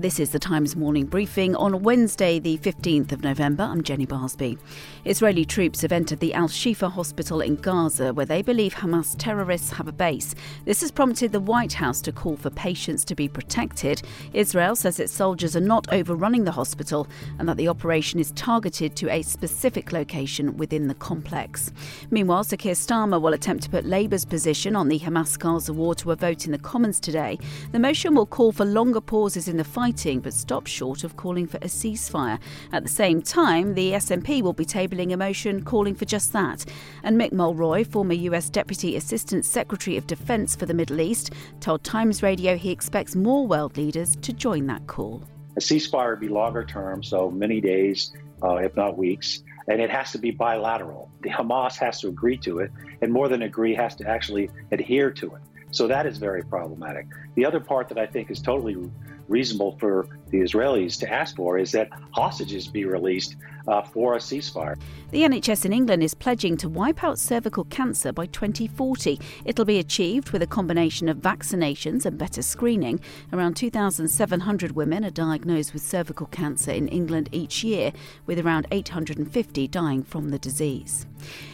This is the Times morning briefing on Wednesday, the 15th of November. I'm Jenny Barsby. Israeli troops have entered the Al Shifa hospital in Gaza, where they believe Hamas terrorists have a base. This has prompted the White House to call for patients to be protected. Israel says its soldiers are not overrunning the hospital and that the operation is targeted to a specific location within the complex. Meanwhile, Sir Keir Starmer will attempt to put Labour's position on the Hamas Gaza war to a vote in the Commons today. The motion will call for longer pauses in the fighting, but stopped short of calling for a ceasefire. At the same time, the SNP will be tabling a motion calling for just that. And Mick Mulroy, former US Deputy Assistant Secretary of Defence for the Middle East, told Times Radio he expects more world leaders to join that call. A ceasefire would be longer term, so many days, uh, if not weeks, and it has to be bilateral. The Hamas has to agree to it, and more than agree, has to actually adhere to it. So that is very problematic. The other part that I think is totally reasonable for the Israelis to ask for is that hostages be released uh, for a ceasefire. The NHS in England is pledging to wipe out cervical cancer by 2040. It'll be achieved with a combination of vaccinations and better screening. Around 2,700 women are diagnosed with cervical cancer in England each year, with around 850 dying from the disease.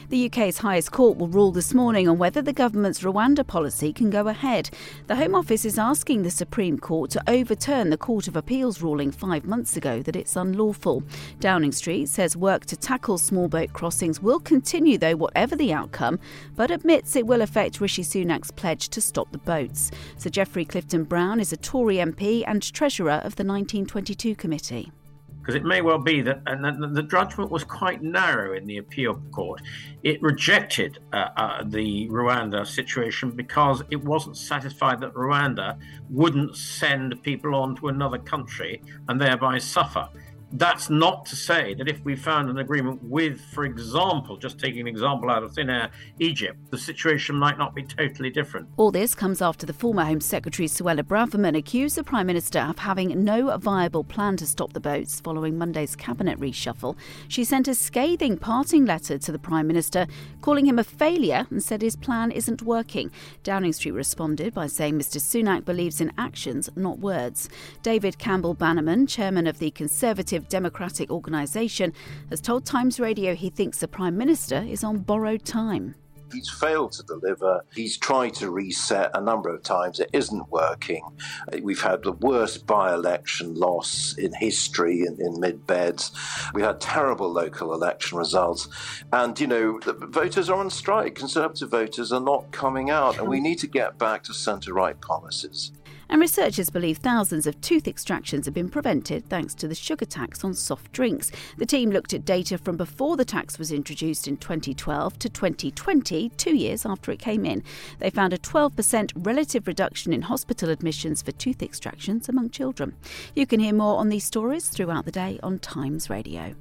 The UK's highest court will rule this morning on whether the government's Rwanda policy can go ahead. The Home Office is asking the Supreme Court to overturn the Court of Appeal's ruling five months ago that it's unlawful. Downing Street says work to tackle small boat crossings will continue, though, whatever the outcome, but admits it will affect Rishi Sunak's pledge to stop the boats. Sir Geoffrey Clifton Brown is a Tory MP and Treasurer of the 1922 Committee because it may well be that and the, the, judgment was quite narrow in the appeal court. It rejected uh, uh, the Rwanda situation because it wasn't satisfied that Rwanda wouldn't send people on to another country and thereby suffer. That's not to say that if we found an agreement with, for example, just taking an example out of thin air, Egypt, the situation might not be totally different. All this comes after the former Home Secretary Suella Braverman accused the Prime Minister of having no viable plan to stop the boats following Monday's cabinet reshuffle. She sent a scathing parting letter to the Prime Minister, calling him a failure and said his plan isn't working. Downing Street responded by saying Mr Sunak believes in actions, not words. David Campbell Bannerman, chairman of the Conservative Democratic Organisation, has told Times Radio he thinks the Prime Minister is on borrowed time. He's failed to deliver. He's tried to reset a number of times. It isn't working. We've had the worst by election loss in history in, in mid beds. We had terrible local election results. And, you know, the voters are on strike. Conservative voters are not coming out. And we need to get back to centre right policies. And researchers believe thousands of tooth extractions have been prevented thanks to the sugar tax on soft drinks. The team looked at data from before the tax was introduced in 2012 to 2020, two years after it came in. They found a 12% relative reduction in hospital admissions for tooth extractions among children. You can hear more on these stories throughout the day on Times Radio.